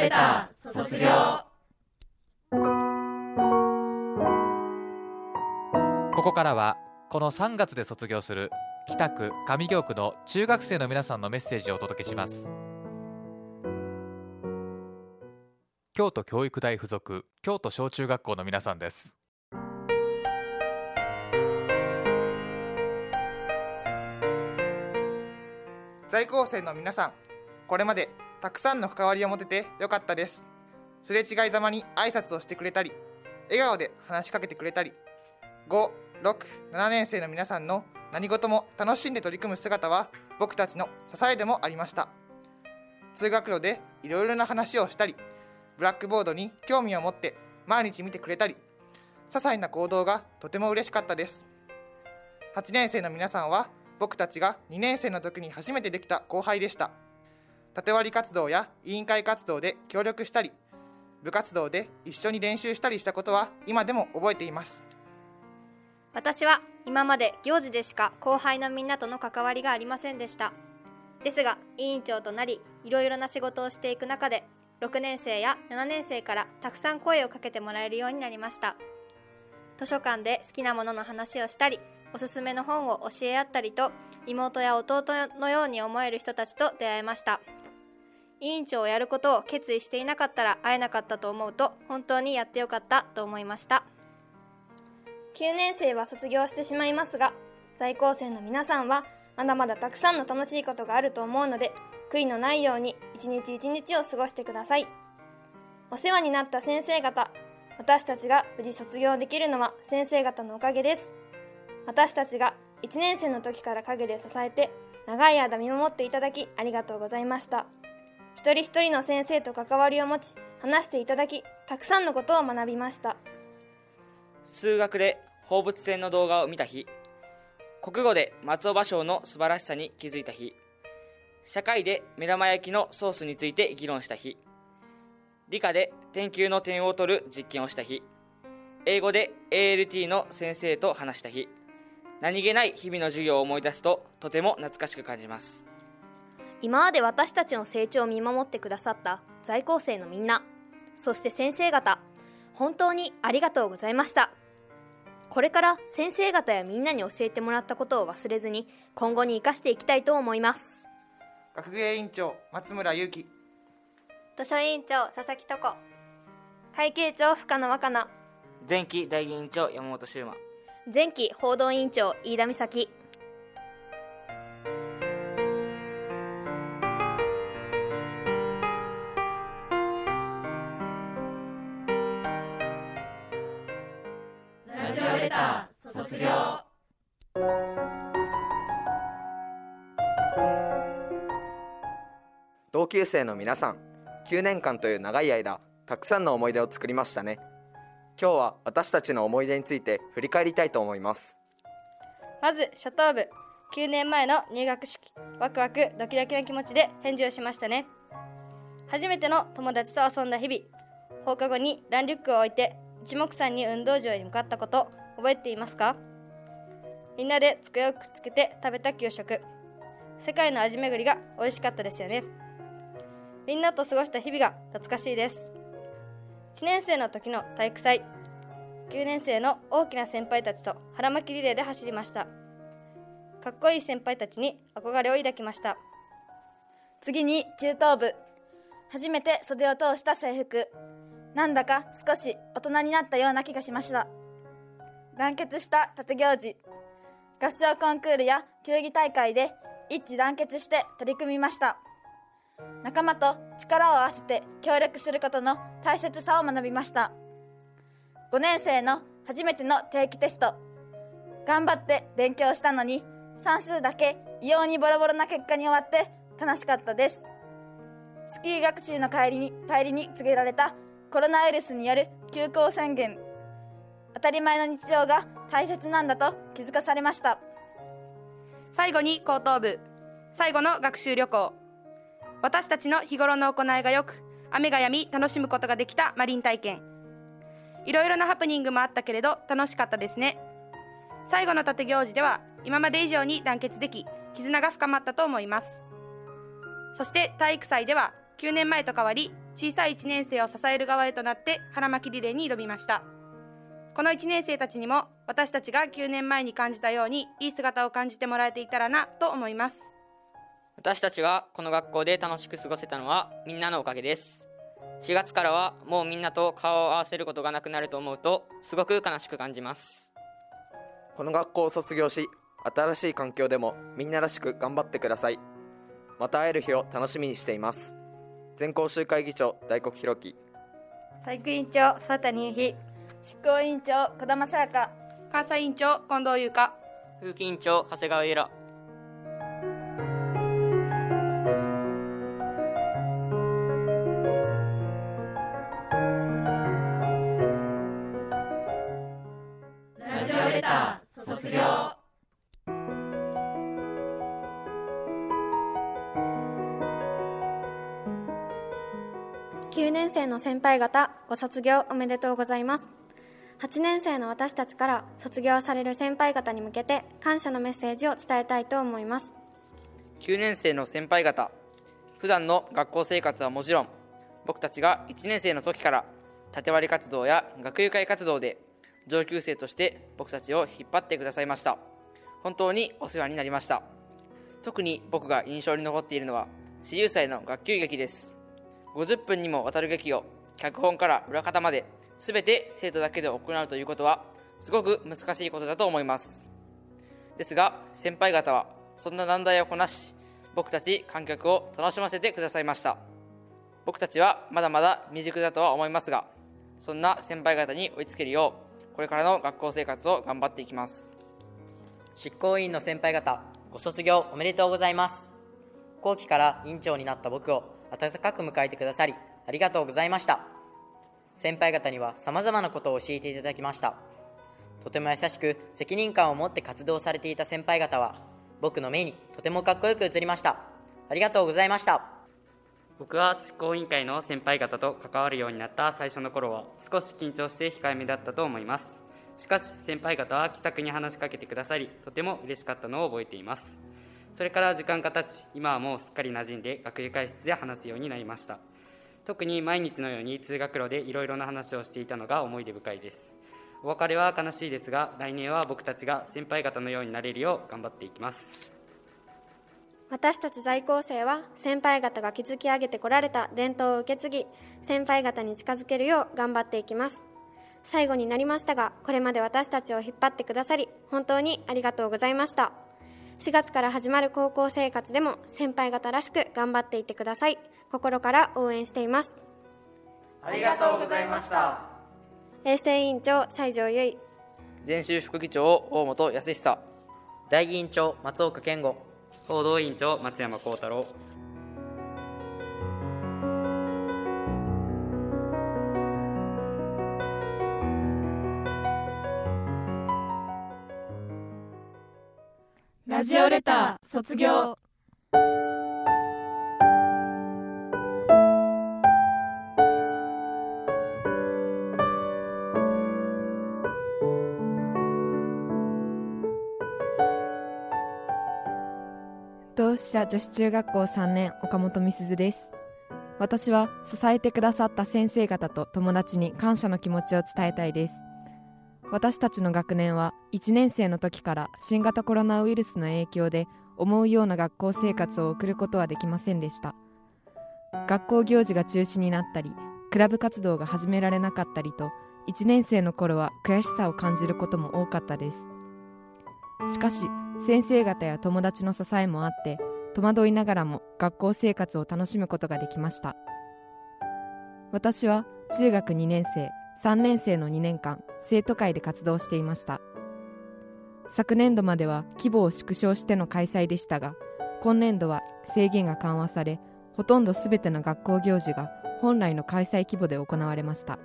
レター卒業。ここからはこの3月で卒業する北区上京区の中学生の皆さんのメッセージをお届けします。京都教育大附属京都小中学校の皆さんです。在校生の皆さんこれまでたくさんの関わりを持ててよかったです。すれ違いざまに挨拶をしてくれたり笑顔で話しかけてくれたり567年生の皆さんの何事も楽しんで取り組む姿は僕たちの支えでもありました。通学路でいろいろな話をしたりブラックボードに興味を持って毎日見てくれたり些細な行動がとても嬉しかったです。8年生の皆さんは僕たちが2年生の時に初めてできた後輩でした。縦割り活動や委員会活動で協力したり部活動で一緒に練習したりしたことは今でも覚えています。私は今まで行事でしか後輩のみんなとの関わりがありませんでした。ですが委員長となりいろいろな仕事をしていく中で6年生や7年生からたくさん声をかけてもらえるようになりました。図書館で好きなものの話をしたりおすすめの本を教え合ったりと妹や弟のように思える人たちと出会えました。委員長をやることを決意していなかったら会えなかったと思うと本当にやってよかったと思いました。9年生は卒業してしまいますが在校生の皆さんはまだまだたくさんの楽しいことがあると思うので悔いのないように一日一日を過ごしてください。お世話になった先生方私たちが無事卒業できるのは先生方のおかげです。私たちが1年生の時から陰で支えて長い間見守っていただきありがとうございました。一人一人の先生と関わりを持ち話していただきたくさんのことを学びました。数学で放物線の動画を見た日国語で松尾芭蕉の素晴らしさに気づいた日社会で目玉焼きのソースについて議論した日理科で天球の点を取る実験をした日英語で ALT の先生と話した日何気ない日々の授業を思い出すととても懐かしく感じます。今まで私たちの成長を見守ってくださった在校生のみんなそして先生方本当にありがとうございました。これから先生方やみんなに教えてもらったことを忘れずに今後に生かしていきたいと思います。学芸委員長松村祐樹。図書委員長佐々木と会計長深野若菜前期代議委員長山本修馬。前期報道委員長飯田美咲級生の皆さん9年間という長い間たくさんの思い出を作りましたね。今日は私たちの思い出について振り返りたいと思います。まず初等部9年前の入学式。ワクワクドキドキの気持ちで返事をしましたね。初めての友達と遊んだ日々。放課後にランリュックを置いて一目散に運動場に向かったこと覚えていますか？みんなで机をくっつけて食べた給食。世界の味巡りが美味しかったですよね。みんなと過ごした日々が懐かしいです。1年生の時の体育祭。9年生の大きな先輩たちと腹巻きリレーで走りました。かっこいい先輩たちに憧れを抱きました。次に中等部。初めて袖を通した制服。なんだか少し大人になったような気がしました。団結した縦行事。合唱コンクールや球技大会で一致団結して取り組みました。仲間と力を合わせて協力することの大切さを学びました。5年生の初めての定期テスト。頑張って勉強したのに算数だけ異様にボロボロな結果に終わって楽しかったです。スキー学習の帰りに帰りに告げられたコロナウイルスによる休校宣言。当たり前の日常が大切なんだと気づかされました。最後に高等部。最後の学習旅行。私たちの日頃の行いがよく雨が止み楽しむことができたマリン体験。いろいろなハプニングもあったけれど楽しかったですね。最後の縦行事では今まで以上に団結でき絆が深まったと思います。そして体育祭では9年前と変わり小さい1年生を支える側へとなって腹巻リレーに挑みました。この1年生たちにも私たちが9年前に感じたようにいい姿を感じてもらえていたらなと思います。私たちがこの学校で楽しく過ごせたのはみんなのおかげです。4月からはもうみんなと顔を合わせることがなくなると思うとすごく悲しく感じます。この学校を卒業し新しい環境でもみんならしく頑張ってください。また会える日を楽しみにしています。全校集会議長大黒弘樹。体育委員長佐谷由紀執行委員長児玉さやか。監査委員長近藤優香。風紀委員長長谷川由良先輩方ご卒業おめでとうございます。8年生の私たちから卒業される先輩方に向けて感謝のメッセージを伝えたいと思います。9年生の先輩方普段の学校生活はもちろん僕たちが1年生の時から縦割り活動や学友会活動で上級生として僕たちを引っ張ってくださいました。本当にお世話になりました。特に僕が印象に残っているのは40歳の学級劇です。50分にもわたる劇を脚本から裏方まで全て生徒だけで行うということはすごく難しいことだと思います。ですが先輩方はそんな難題をこなし僕たち観客を楽しませてくださいました。僕たちはまだまだ未熟だとは思いますがそんな先輩方に追いつけるようこれからの学校生活を頑張っていきます。執行委員の先輩方ご卒業おめでとうございます。後期から委員長になった僕を温かく迎えてくださりありがとうございました。先輩方にはさまざまなことを教えていただきました。とても優しく責任感を持って活動されていた先輩方は僕の目にとてもかっこよく映りました。ありがとうございました。僕は執行委員会の先輩方と関わるようになった最初の頃は少し緊張して控えめだったと思います。しかし先輩方は気さくに話しかけてくださりとても嬉しかったのを覚えています。それから時間が経ち今はもうすっかり馴染んで学友会室で話すようになりました。特に毎日のように通学路でいろいろな話をしていたのが思い出深いです。お別れは悲しいですが来年は僕たちが先輩方のようになれるよう頑張っていきます。私たち在校生は先輩方が築き上げてこられた伝統を受け継ぎ先輩方に近づけるよう頑張っていきます。最後になりましたがこれまで私たちを引っ張ってくださり本当にありがとうございました。4月から始まる高校生活でも先輩方らしく頑張っていってください。心から応援しています。ありがとうございました。衛生委員長西条由衣。前週副議長大本康久。代議員長松岡健吾。報道委員長松山幸太郎ラジオレター卒業。同志社女子中学校3年岡本美鈴です。私は支えてくださった先生方と友達に感謝の気持ちを伝えたいです。私たちの学年は1年生の時から新型コロナウイルスの影響で思うような学校生活を送ることはできませんでした。学校行事が中止になったりクラブ活動が始められなかったりと1年生の頃は悔しさを感じることも多かったです。しかし先生方や友達の支えもあって戸惑いながらも学校生活を楽しむことができました。私は中学2年生。3年生の2年間生徒会で活動していました。昨年度までは規模を縮小しての開催でしたが今年度は制限が緩和されほとんど全ての学校行事が本来の開催規模で行われました。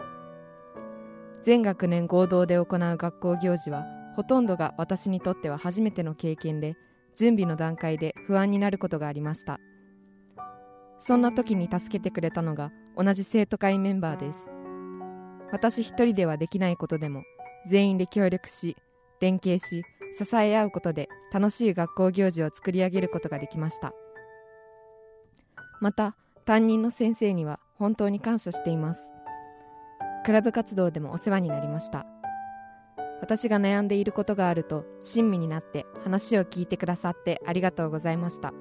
全学年合同で行う学校行事はほとんどが私にとっては初めての経験で準備の段階で不安になることがありました。そんな時に助けてくれたのが同じ生徒会メンバーです。私一人ではできないことでも全員で協力し連携し支え合うことで楽しい学校行事を作り上げることができました。また担任の先生には本当に感謝しています。クラブ活動でもお世話になりました。私が悩んでいることがあると親身になって話を聞いてくださってありがとうございました。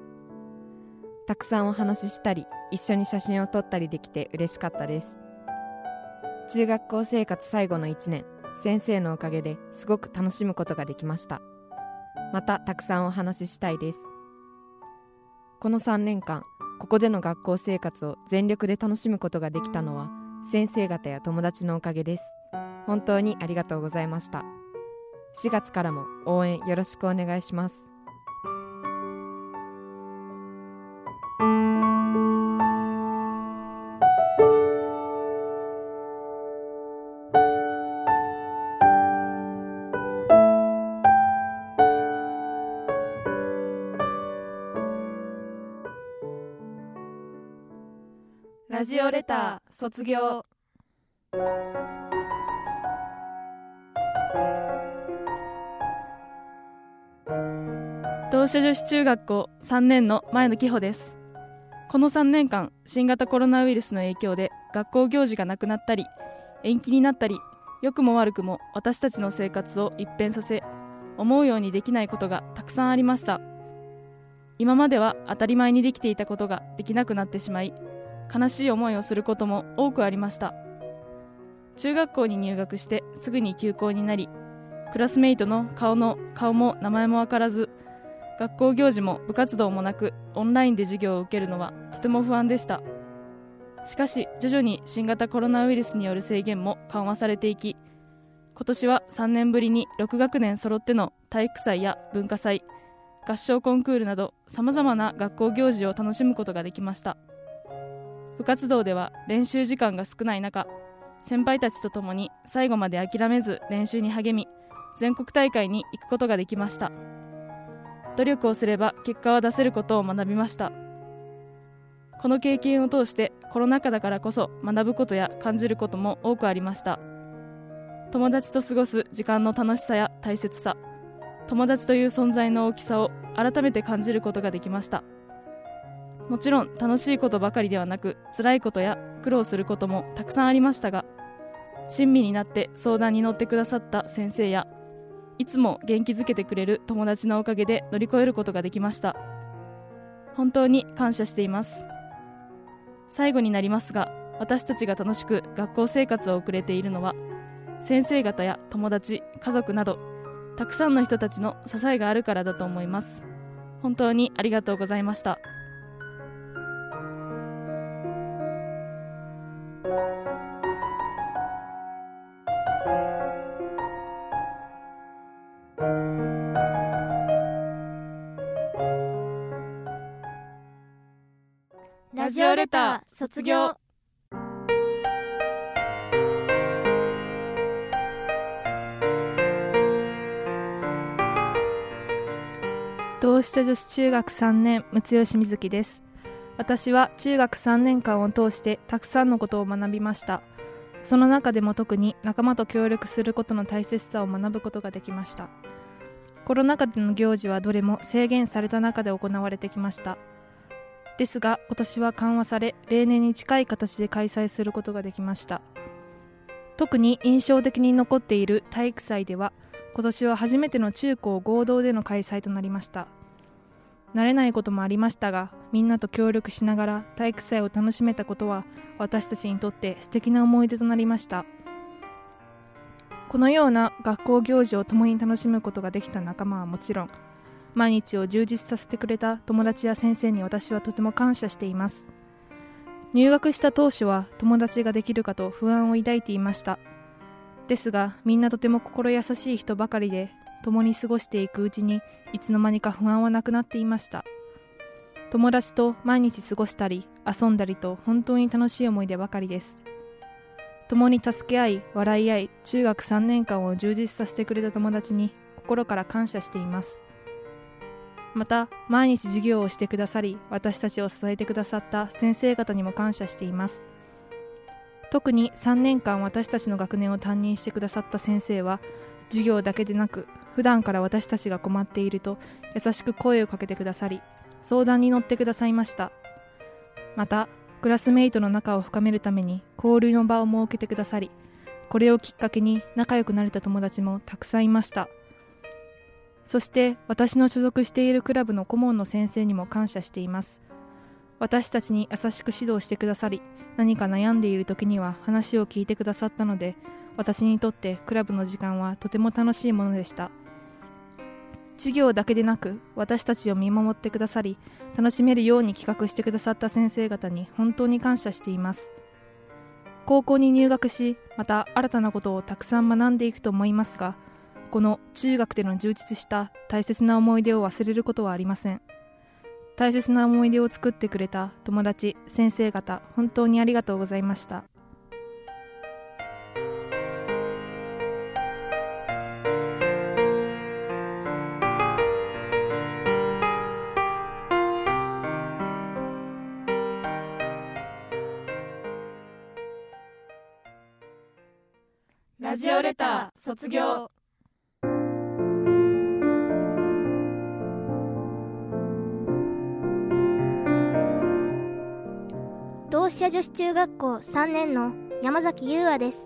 たくさんお話ししたり一緒に写真を撮ったりできて嬉しかったです。中学校生活最後の1年先生のおかげですごく楽しむことができました。またたくさんお話ししたいです。この3年間ここでの学校生活を全力で楽しむことができたのは先生方や友達のおかげです。本当にありがとうございました。4月からも応援よろしくお願いします。ラジオレター卒業。同志社女子中学校3年の前野紀穂です。この3年間新型コロナウイルスの影響で学校行事がなくなったり延期になったり良くも悪くも私たちの生活を一変させ思うようにできないことがたくさんありました。今までは当たり前にできていたことができなくなってしまい悲しい思いをすることも多くありました。中学校に入学してすぐに休校になりクラスメイトの顔の顔も名前も分からず学校行事も部活動もなくオンラインで授業を受けるのはとても不安でした。しかし徐々に新型コロナウイルスによる制限も緩和されていき今年は3年ぶりに6学年揃っての体育祭や文化祭合唱コンクールなどさまざまな学校行事を楽しむことができました。部活動では練習時間が少ない中先輩たちと共に最後まで諦めず練習に励み全国大会に行くことができました。努力をすれば結果は出せることを学びました。この経験を通してコロナ禍だからこそ学ぶことや感じることも多くありました。友達と過ごす時間の楽しさや大切さ友達という存在の大きさを改めて感じることができました。もちろん楽しいことばかりではなく辛いことや苦労することもたくさんありましたが親身になって相談に乗ってくださった先生やいつも元気づけてくれる友達のおかげで乗り越えることができました。本当に感謝しています最後になります。が私たちが楽しく学校生活を送れているのは先生方や友達家族などたくさんの人たちの支えがあるからだと思います。本当にありがとうございました。ラジオレター卒業。同志社女子中学3年六吉瑞希です。私は中学3年間を通してたくさんのことを学びました。その中でも特に仲間と協力することの大切さを学ぶことができました。コロナ禍での行事はどれも制限された中で行われてきました。ですが今年は緩和され例年に近い形で開催することができました。特に印象的に残っている体育祭では今年は初めての中高合同での開催となりました。慣れないこともありましたがみんなと協力しながら体育祭を楽しめたことは私たちにとって素敵な思い出となりました。このような学校行事を共に楽しむことができた仲間はもちろん毎日を充実させてくれた友達や先生に私はとても感謝しています。入学した当初は友達ができるかと不安を抱いていました。ですがみんなとても心優しい人ばかりで共に過ごしていくうちにいつの間にか不安はなくなっていました。友達と毎日過ごしたり遊んだりと本当に楽しい思い出ばかりです。共に助け合い笑い合い中学3年間を充実させてくれた友達に心から感謝しています。また毎日授業をしてくださり私たちを支えてくださった先生方にも感謝しています。特に3年間私たちの学年を担任してくださった先生は授業だけでなく普段から私たちが困っていると優しく声をかけてくださり相談に乗ってくださいました。またクラスメイトの仲を深めるために交流の場を設けてくださりこれをきっかけに仲良くなれた友達もたくさんいました。そして私の所属しているクラブの顧問の先生にも感謝しています。私たちに優しく指導してくださり何か悩んでいる時には話を聞いてくださったので私にとってクラブの時間はとても楽しいものでした。授業だけでなく私たちを見守ってくださり楽しめるように企画してくださった先生方に本当に感謝しています。高校に入学しまた新たなことをたくさん学んでいくと思いますがこの中学での充実した大切な思い出を忘れることはありません。大切な思い出を作ってくれた友達先生方本当にありがとうございました。ラジオレター卒業。同志社女子中学校3年の山崎優愛です。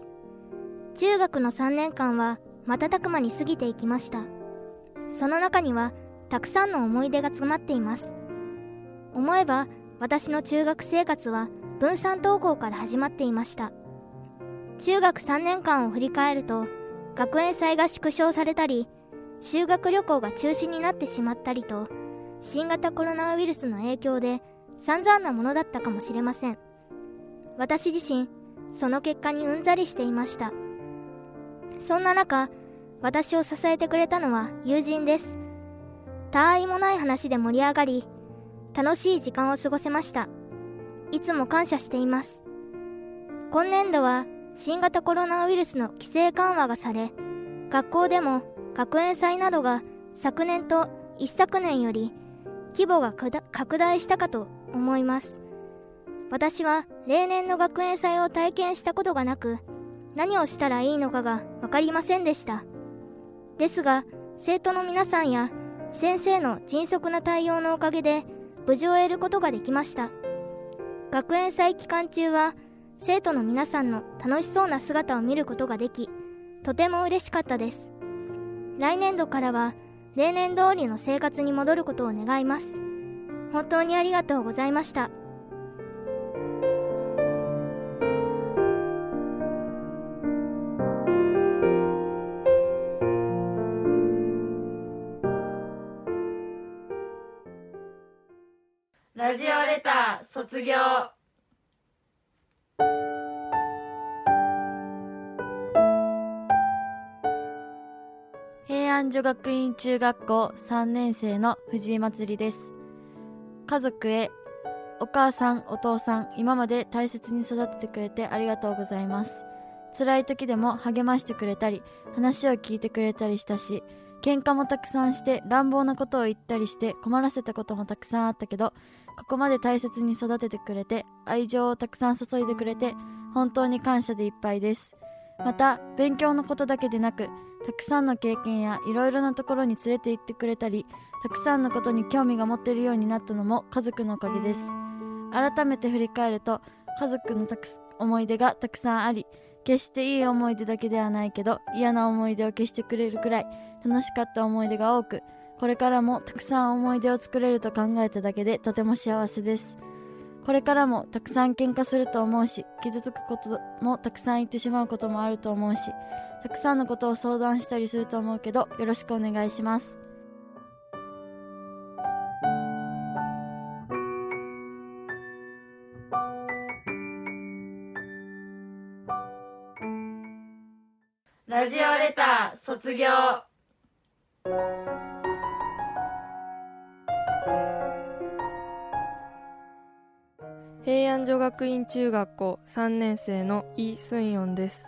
中学の3年間は瞬く間に過ぎていきました。その中にはたくさんの思い出が詰まっています。思えば私の中学生活は分散登校から始まっていました。中学3年間を振り返ると学園祭が縮小されたり修学旅行が中止になってしまったりと新型コロナウイルスの影響で散々なものだったかもしれません。私自身その結果にうんざりしていました。そんな中私を支えてくれたのは友人です。他愛もない話で盛り上がり楽しい時間を過ごせました。いつも感謝しています。今年度は新型コロナウイルスの規制緩和がされ学校でも学園祭などが昨年と一昨年より規模が拡大したかと思います。私は例年の学園祭を体験したことがなく何をしたらいいのかが分かりませんでした。ですが生徒の皆さんや先生の迅速な対応のおかげで無事を得ることができました。学園祭期間中は生徒の皆さんの楽しそうな姿を見ることができとても嬉しかったです。来年度からは例年通りの生活に戻ることを願います。本当にありがとうございました。ラジオレター卒業。平安女学院中学校3年生の藤井まつりです。家族へお母さんお父さん今まで大切に育ててくれてありがとうございます。辛い時でも励ましてくれたり話を聞いてくれたりしたし喧嘩もたくさんして乱暴なことを言ったりして困らせたこともたくさんあったけどここまで大切に育ててくれて愛情をたくさん注いでくれて本当に感謝でいっぱいです。また勉強のことだけでなくたくさんの経験やいろいろなところに連れて行ってくれたりたくさんのことに興味が持ってるようになったのも家族のおかげです。改めて振り返ると家族のたく思い出がたくさんあり決していい思い出だけではないけど嫌な思い出を消してくれるくらい楽しかった思い出が多くこれからもたくさん思い出を作れると考えただけでとても幸せです。これからもたくさん喧嘩すると思うし傷つくこともたくさん言ってしまうこともあると思うしたくさんのことを相談したりすると思うけどよろしくお願いします。卒業。平安女学院中学校3年生のイ・スンヨンです。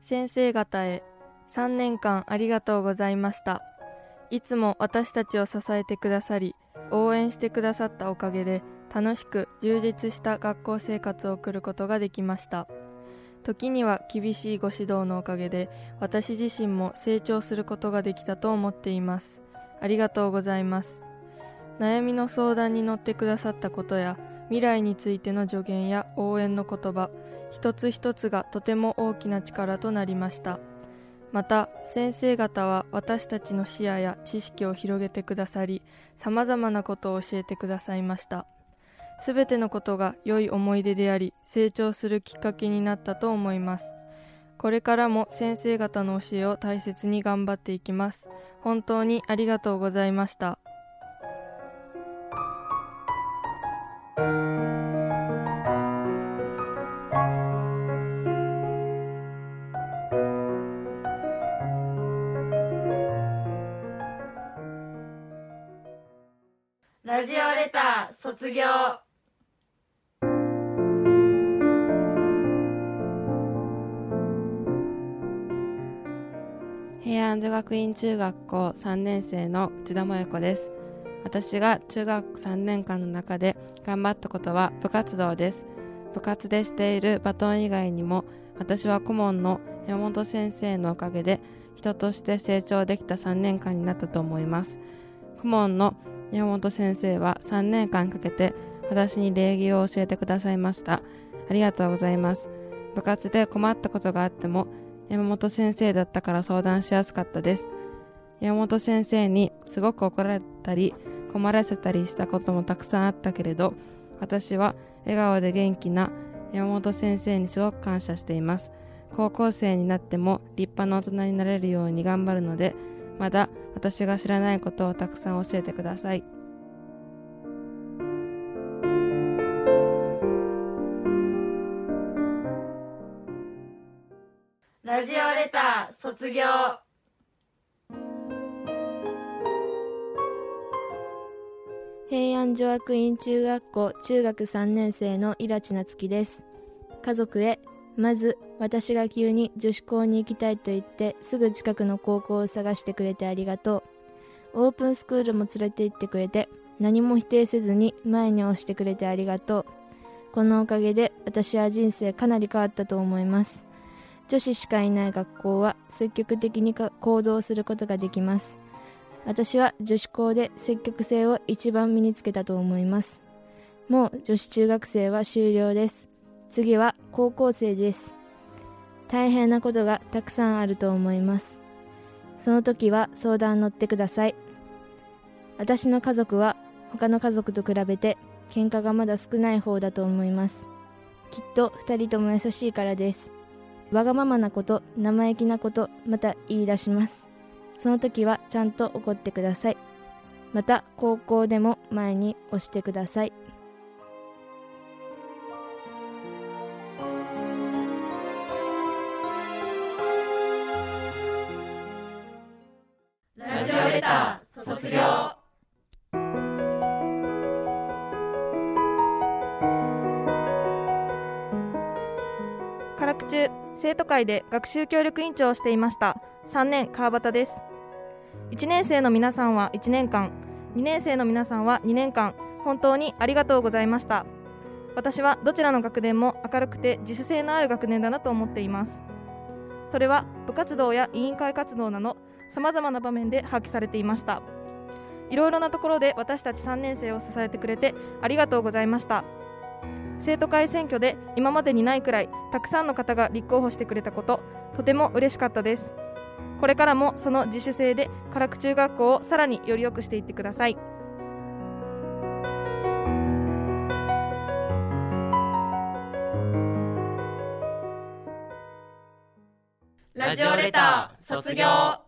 先生方へ3年間ありがとうございました。いつも私たちを支えてくださり応援してくださったおかげで楽しく充実した学校生活を送ることができました。時には厳しいご指導のおかげで私自身も成長することができたと思っています。ありがとうございます。悩みの相談に乗ってくださったことや未来についての助言や応援の言葉一つ一つがとても大きな力となりました。また先生方は私たちの視野や知識を広げてくださりさまざまなことを教えてくださいました。すべてのことが良い思い出であり成長するきっかけになったと思います。これからも先生方の教えを大切に頑張っていきます。本当にありがとうございました。ラジオレター卒業。女学院中学校3年生の内田萌子です。私が中学3年間の中で頑張ったことは部活動です。部活でしているバトン以外にも私は顧問の山本先生のおかげで人として成長できた3年間になったと思います。顧問の山本先生は3年間かけて私に礼儀を教えてくださいました。ありがとうございます。部活で困ったことがあっても山本先生だったから相談しやすかったです。山本先生にすごく怒られたり困らせたりしたこともたくさんあったけれど私は笑顔で元気な山本先生にすごく感謝しています。高校生になっても立派な大人になれるように頑張るのでまだ私が知らないことをたくさん教えてください。ラジオレター卒業。平安女学院中学校中学3年生のイラチナツキです。家族へまず私が急に女子校に行きたいと言ってすぐ近くの高校を探してくれてありがとう。オープンスクールも連れて行ってくれて何も否定せずに前に押してくれてありがとう。このおかげで私は人生かなり変わったと思います。女子しかいない学校は積極的に行動することができます。私は女子校で積極性を一番身につけたと思います。もう女子中学生は終了です。次は高校生です。大変なことがたくさんあると思います。その時は相談乗ってください。私の家族は他の家族と比べて喧嘩がまだ少ない方だと思います。きっと2人とも優しいからです。わがままなこと生意気なことまた言い出します。その時はちゃんと怒ってください。また高校でも前に押してください。ラジオレター卒業。辛口。中生徒会で学習協力委員長をしていました。3年川端です。1年生の皆さんは1年間。2年生の皆さんは2年間。本当にありがとうございました。私はどちらの学年も明るくて自主性のある学年だなと思っています。それは部活動や委員会活動などさまざまな場面で発揮されていました。いろいろなところで私たち3年生を支えてくれてありがとうございました。生徒会選挙で今までにないくらいたくさんの方が立候補してくれたこととても嬉しかったです。これからもその自主性で唐久中学校をさらにより良くしていってください。ラジオレター卒業。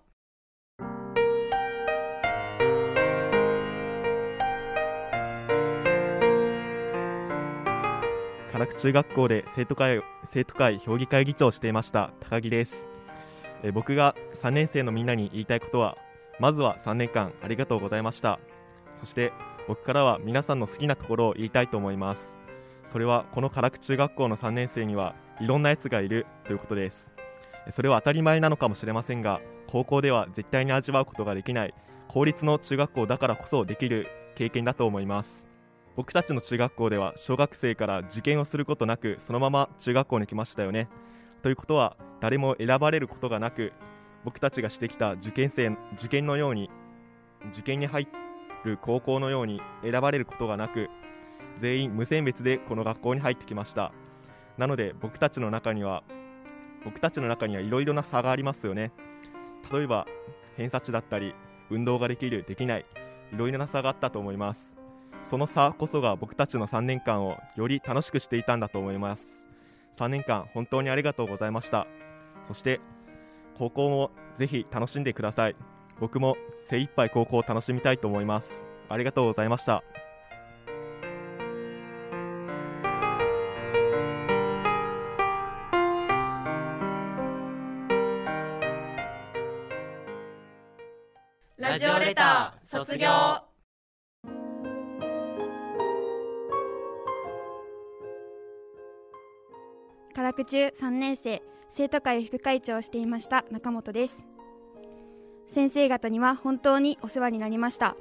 唐久中学校で生徒会生徒会評議会議長をしていました高木です。え僕が3年生のみんなに言いたいことはまずは3年間ありがとうございました。そして僕からは皆さんの好きなところを言いたいと思います。それはこの唐久中学校の3年生にはいろんなやつがいるということです。それは当たり前なのかもしれませんが高校では絶対に味わうことができない公立の中学校だからこそできる経験だと思います。僕たちの中学校では小学生から受験をすることなくそのまま中学校に来ましたよね。ということは誰も選ばれることがなく僕たちがしてきた受験生受験のように受験に入る高校のように選ばれることがなく全員無選別でこの学校に入ってきました。なので僕たちの中には僕たちの中にはいろいろな差がありますよね。例えば偏差値だったり運動ができるできないいろいろな差があったと思います。その差こそが僕たちの3年間をより楽しくしていたんだと思います。3年間本当にありがとうございました。そして高校もぜひ楽しんでください。僕も精一杯高校を楽しみたいと思います。ありがとうございました。ラジオレター卒業。唐九中3年生生徒会副会長をしていました中本です。先生方には本当にお世話になりました。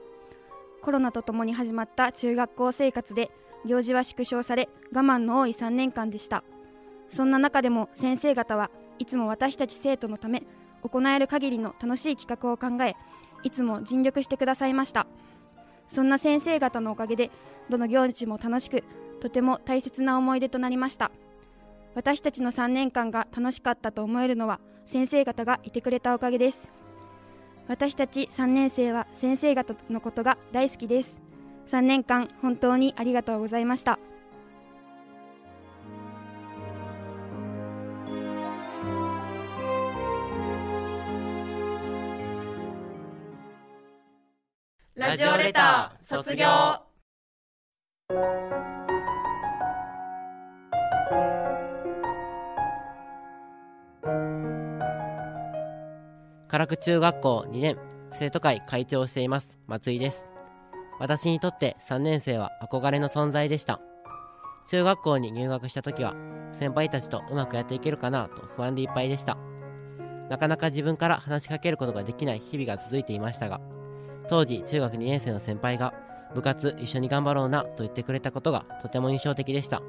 コロナとともに始まった中学校生活で行事は縮小され我慢の多い3年間でした。そんな中でも先生方はいつも私たち生徒のため行える限りの楽しい企画を考えいつも尽力してくださいました。そんな先生方のおかげでどの行事も楽しくとても大切な思い出となりました。私たちの3年間が楽しかったと思えるのは先生方がいてくれたおかげです。私たち3年生は先生方のことが大好きです。3年間本当にありがとうございました。ラジオレター卒業。唐久中学校2年生徒会会長をしています。松井です。私にとって3年生は憧れの存在でした。中学校に入学した時は先輩たちとうまくやっていけるかなと不安でいっぱいでした。なかなか自分から話しかけることができない日々が続いていましたが当時中学2年生の先輩が部活一緒に頑張ろうなと言ってくれたことがとても印象的でした。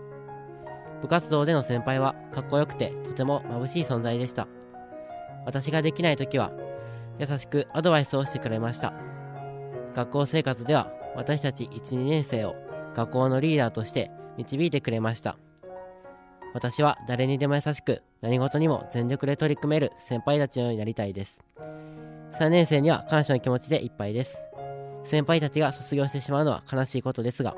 部活動での先輩はかっこよくてとても眩しい存在でした。私ができない時は優しくアドバイスをしてくれました。学校生活では私たち12年生を学校のリーダーとして導いてくれました。私は誰にでも優しく何事にも全力で取り組める先輩たちのようになりたいです。3年生には感謝の気持ちでいっぱいです。先輩たちが卒業してしまうのは悲しいことですが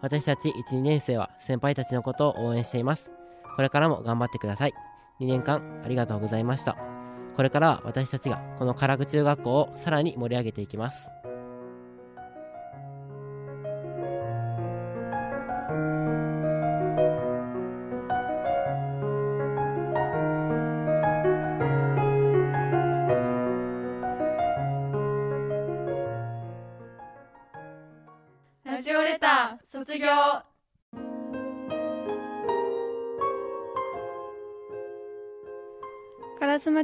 私たち12年生は先輩たちのことを応援しています。これからも頑張ってください。2年間ありがとうございました。これから私たちがこの唐口中学校をさらに盛り上げていきます。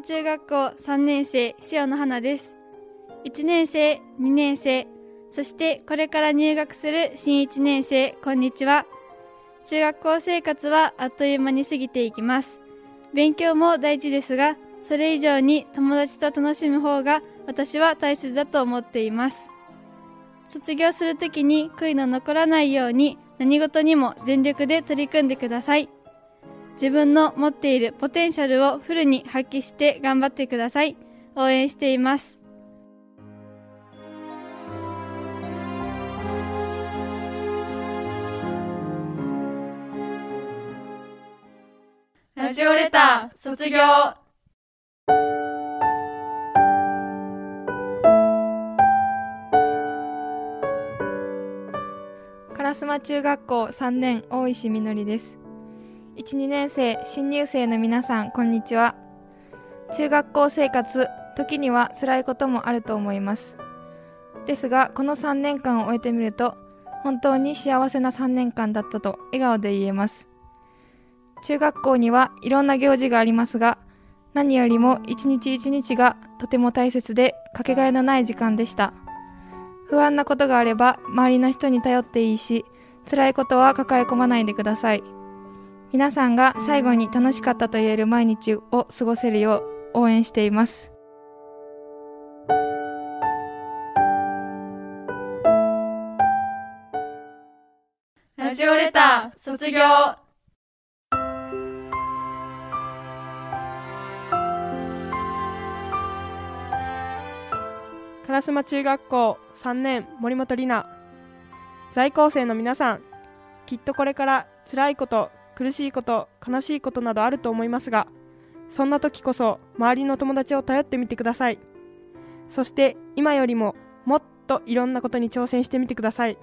中学校3年生塩野花です。1年生2年生そしてこれから入学する新1年生こんにちは。中学校生活はあっという間に過ぎていきます。勉強も大事ですがそれ以上に友達と楽しむ方が私は大切だと思っています。卒業するときに悔いの残らないように何事にも全力で取り組んでください。自分の持っているポテンシャルをフルに発揮して頑張ってください。応援しています。ラジオレター卒業。烏丸中学校3年大石みのりです。12年生新入生の皆さんこんにちは。中学校生活時には辛いこともあると思います。ですがこの3年間を終えてみると本当に幸せな3年間だったと笑顔で言えます。中学校にはいろんな行事がありますが何よりも一日一日がとても大切でかけがえのない時間でした。不安なことがあれば周りの人に頼っていいし辛いことは抱え込まないでください。皆さんが最後に楽しかったと言える毎日を過ごせるよう応援しています。ラジオレター卒業。烏丸中学校3年森本里奈。在校生の皆さんきっとこれから辛いこと苦しいこと悲しいことなどあると思いますがそんな時こそ周りの友達を頼ってみてください。そして今よりももっといろんなことに挑戦してみてください。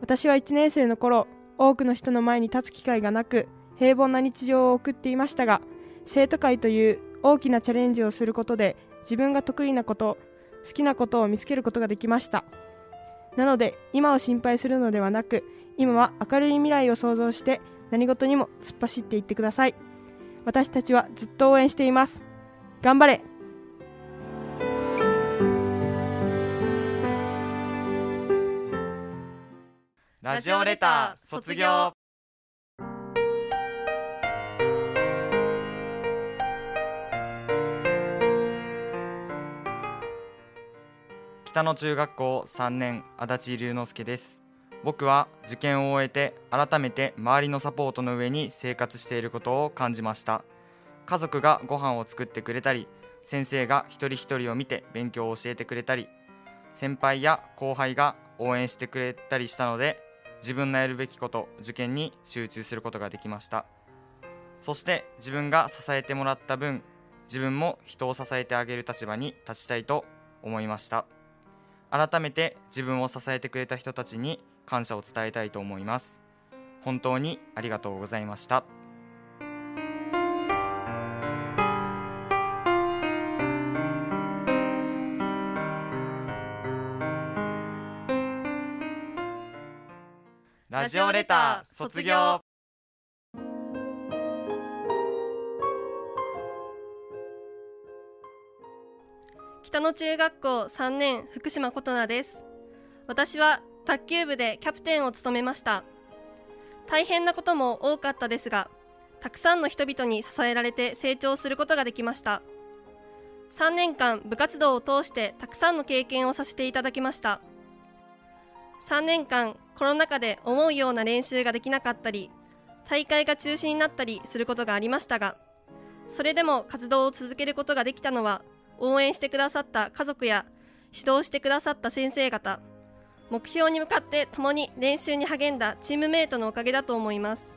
私は1年生の頃多くの人の前に立つ機会がなく平凡な日常を送っていましたが生徒会という大きなチャレンジをすることで自分が得意なこと好きなことを見つけることができました。なので今を心配するのではなく今は明るい未来を想像して何事にも突っ走っていってください。私たちはずっと応援しています。頑張れ。ラジオレター卒業。北野中学校3年足立龍之介です僕は受験を終えて改めて周りのサポートの上に生活していることを感じました。家族がご飯を作ってくれたり先生が一人一人を見て勉強を教えてくれたり先輩や後輩が応援してくれたりしたので自分のやるべきこと受験に集中することができました。そして自分が支えてもらった分自分も人を支えてあげる立場に立ちたいと思いました。改めて自分を支えてくれた人たちに感謝を伝えたいと思います。本当にありがとうございました。ラジオレター卒業。北野中学校3年福島琴奈です。私は卓球部でキャプテンを務めました。大変なことも多かったですがたくさんの人々に支えられて成長することができました。3年間部活動を通してたくさんの経験をさせていただきました。3年間コロナ禍で思うような練習ができなかったり大会が中止になったりすることがありましたがそれでも活動を続けることができたのは応援してくださった家族や指導してくださった先生方目標に向かって共に練習に励んだチームメートのおかげだと思います。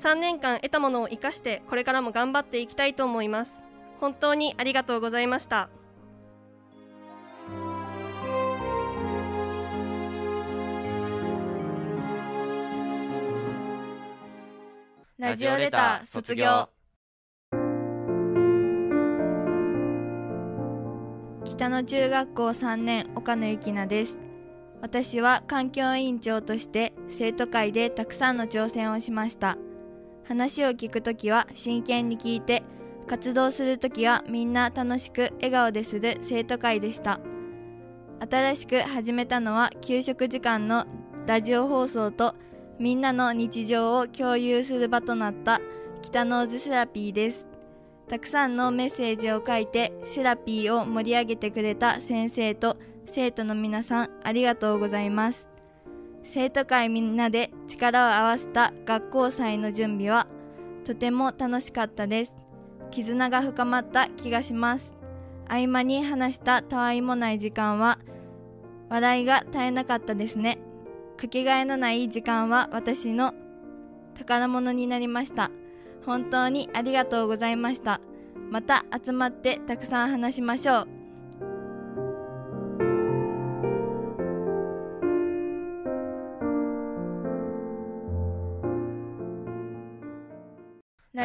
3年間得たものを生かしてこれからも頑張っていきたいと思います。本当にありがとうございました。ラジオレター卒業。北野中学校3年岡野由紀奈です私は環境委員長として生徒会でたくさんの挑戦をしました。話を聞くときは真剣に聞いて活動するときはみんな楽しく笑顔でする生徒会でした。新しく始めたのは給食時間のラジオ放送とみんなの日常を共有する場となった北ノーズセラピーです。たくさんのメッセージを書いてセラピーを盛り上げてくれた先生と生徒の皆さんありがとうございます。生徒会みんなで力を合わせた学校祭の準備はとても楽しかったです。絆が深まった気がします。合間に話したたわいもない時間は笑いが絶えなかったですね。かけがえのない時間は私の宝物になりました。本当にありがとうございました。また集まってたくさん話しましょう。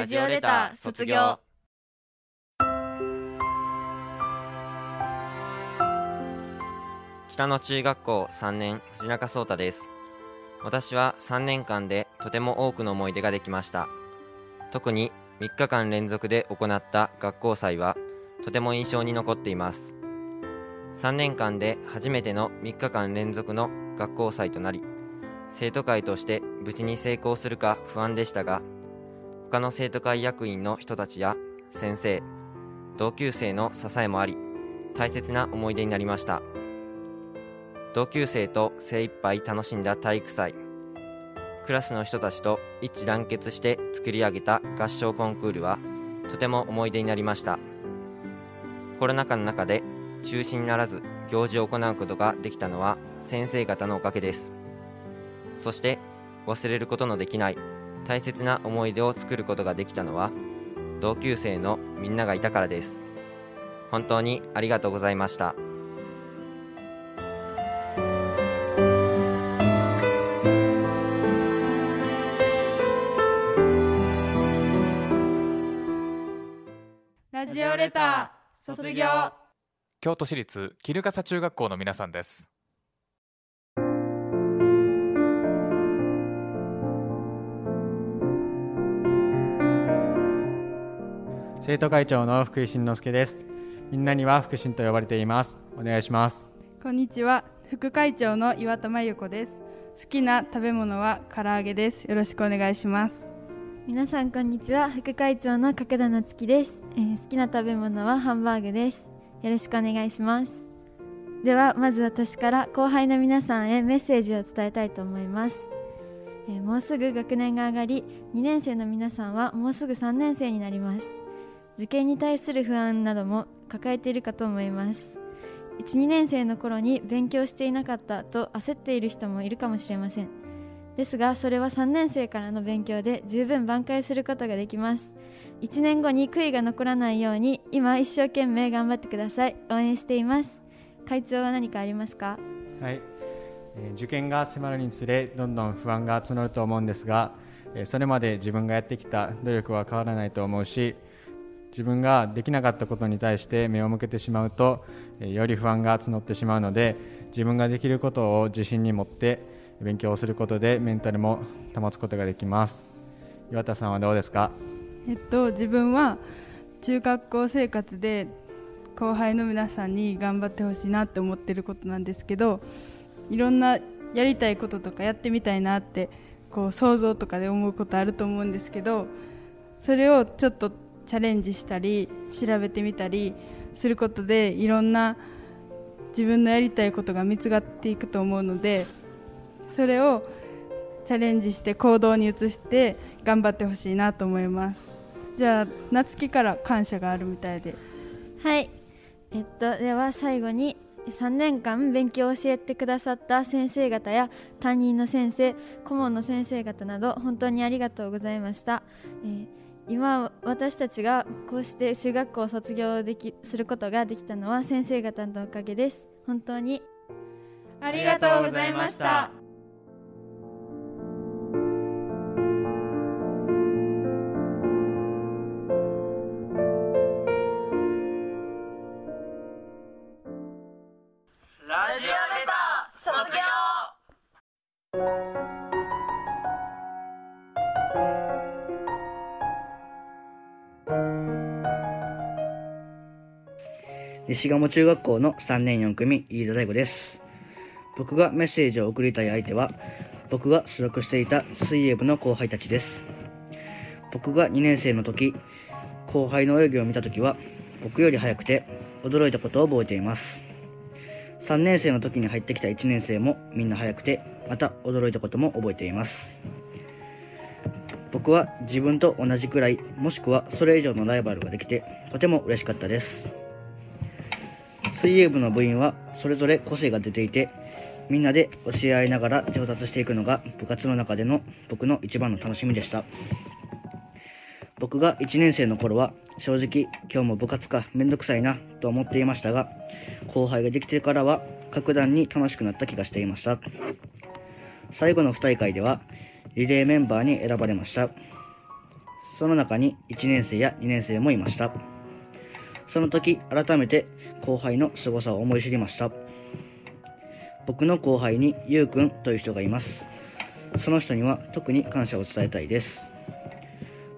ラジオレター卒業。北野中学校3年藤中壮太です。私は3年間でとても多くの思い出ができました。特に3日間連続で行った学校祭はとても印象に残っています。3年間で初めての3日間連続の学校祭となり生徒会として無事に成功するか不安でしたが他の生徒会役員の人たちや先生同級生の支えもあり大切な思い出になりました。同級生と精一杯楽しんだ体育祭クラスの人たちと一致団結して作り上げた合唱コンクールはとても思い出になりました。コロナ禍の中で中止にならず行事を行うことができたのは先生方のおかげです。そして忘れることのできない大切な思い出を作ることができたのは同級生のみんながいたからです。本当にありがとうございました。ラジオレター卒業。京都市立衣笠中学校の皆さんです生徒会長の福井慎之介です。みんなには福信と呼ばれています。お願いします。こんにちは。副会長の岩田真由子です。好きな食べ物は唐揚げです。よろしくお願いします。皆さんこんにちは。副会長の角田夏樹です、えー、好きな食べ物はハンバーグです。よろしくお願いします。ではまず私から後輩の皆さんへメッセージを伝えたいと思います、えー、もうすぐ学年が上がり2年生の皆さんはもうすぐ3年生になります受験に対する不安なども抱えているかと思います。12年生の頃に勉強していなかったと焦っている人もいるかもしれません。ですがそれは3年生からの勉強で十分挽回することができます。1年後に悔いが残らないように今一生懸命頑張ってください。応援しています。会長は何かありますか？はい、えー、受験が迫るにつれどんどん不安が募ると思うんですが、えー、それまで自分がやってきた努力は変わらないと思うし自分ができなかったことに対して目を向けてしまうとより不安が募ってしまうので自分ができることを自信に持って勉強をすることでメンタルも保つことができます。岩田さんはどうですか？えっと自分は中学校生活で後輩の皆さんに頑張ってほしいなって思ってることなんですけどいろんなやりたいこととかやってみたいなってこう想像とかで思うことあると思うんですけどそれをちょっとチャレンジしたり調べてみたりすることでいろんな自分のやりたいことが見つかっていくと思うのでそれをチャレンジして行動に移して頑張ってほしいなと思います。じゃあ夏希から感謝があるみたいで。はい。えっとでは最後に3年間勉強を教えてくださった先生方や担任の先生顧問の先生方など本当にありがとうございました、えー今私たちがこうして中学校を卒業できすることができたのは先生方のおかげです。本当に。ありがとうございました。西鴨中学校の3年4組飯田大吾です。僕がメッセージを送りたい相手は僕が所属していた水泳部の後輩たちです。僕が2年生の時後輩の泳ぎを見た時は僕より早くて驚いたことを覚えています。3年生の時に入ってきた1年生もみんな早くてまた驚いたことも覚えています。僕は自分と同じくらいもしくはそれ以上のライバルができてとても嬉しかったです。水泳部の部員はそれぞれ個性が出ていてみんなで教え合いながら上達していくのが部活の中での僕の一番の楽しみでした。僕が1年生の頃は正直今日も部活かめんどくさいなと思っていましたが後輩ができてからは格段に楽しくなった気がしていました。最後の2大会ではリレーメンバーに選ばれました。その中に1年生や2年生もいました。その時改めて後輩の凄さを思い知りました。僕の後輩にゆうくんという人がいます。その人には特に感謝を伝えたいです。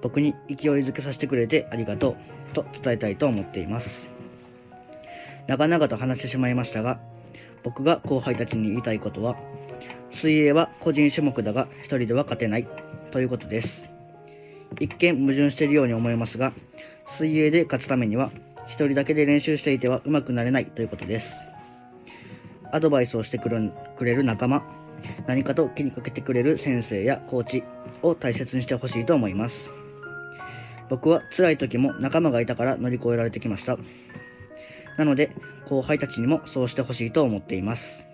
僕に勢いづけさせてくれてありがとうと伝えたいと思っています。長々と話してしまいましたが僕が後輩たちに言いたいことは水泳は個人種目だが一人では勝てないということです。一見矛盾しているように思いますが水泳で勝つためには一人だけで練習していては上手くなれないということです。アドバイスをしてくるくれる仲間、何かと気にかけてくれる先生やコーチを大切にしてほしいと思います。僕は辛い時も仲間がいたから乗り越えられてきました。なので後輩たちにもそうしてほしいと思っています。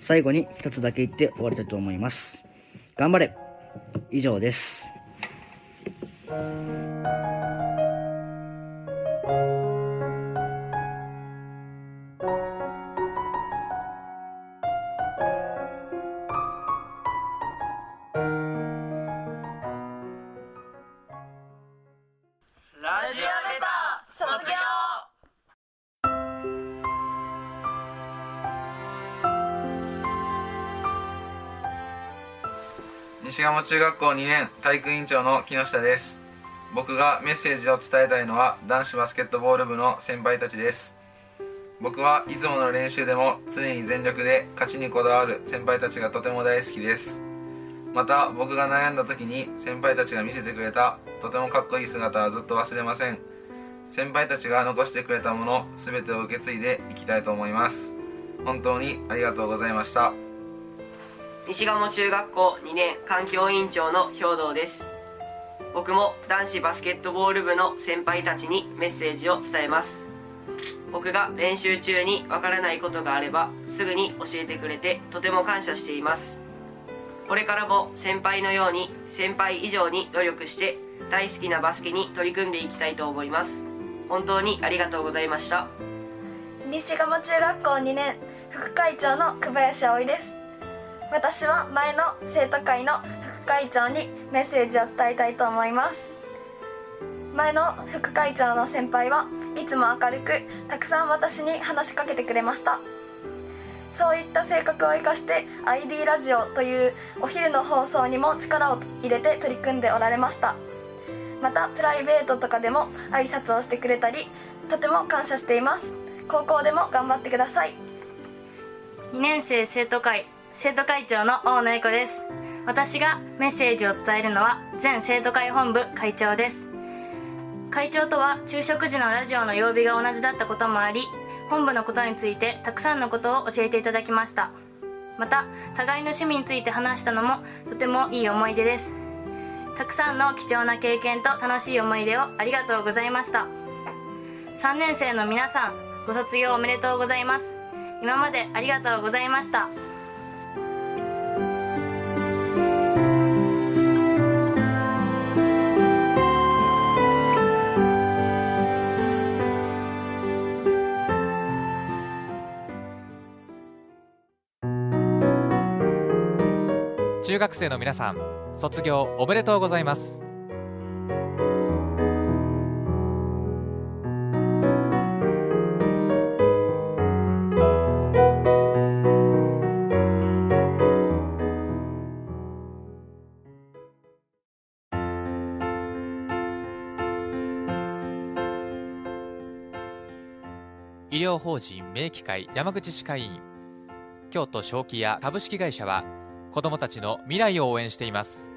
最後に一つだけ言って終わりたいと思います。頑張れ。以上です。中学校2年体育委員長の木下です。僕がメッセージを伝えたいのは男子バスケットボール部の先輩たちです。僕はいつもの練習でも常に全力で勝ちにこだわる先輩たちがとても大好きです。また僕が悩んだ時に先輩たちが見せてくれたとてもかっこいい姿はずっと忘れません。先輩たちが残してくれたもの全てを受け継いでいきたいと思います。本当にありがとうございました。西鴨中学校2年環境委員長の兵藤です。僕も男子バスケットボール部の先輩たちにメッセージを伝えます。僕が練習中にわからないことがあればすぐに教えてくれてとても感謝しています。これからも先輩のように先輩以上に努力して大好きなバスケに取り組んでいきたいと思います。本当にありがとうございました。西鴨中学校2年副会長の久林葵です。私は前の生徒会の副会長にメッセージを伝えたいと思います。前の副会長の先輩はいつも明るくたくさん私に話しかけてくれました。そういった性格を生かして ID ラジオというお昼の放送にも力を入れて取り組んでおられました。またプライベートとかでも挨拶をしてくれたりとても感謝しています。高校でも頑張ってください。2年生生徒会生徒会長の大野恵子です。私がメッセージを伝えるのは全生徒会本部会長です。会長とは昼食時のラジオの曜日が同じだったこともあり本部のことについてたくさんのことを教えていただきました。また互いの趣味について話したのもとてもいい思い出です。たくさんの貴重な経験と楽しい思い出をありがとうございました。3年生の皆さんご卒業おめでとうございます。今までありがとうございました。中学生の皆さん卒業おめでとうございます。医療法人名機会山口歯科医院。京都正気屋株式会社は子どもたちの未来を応援しています。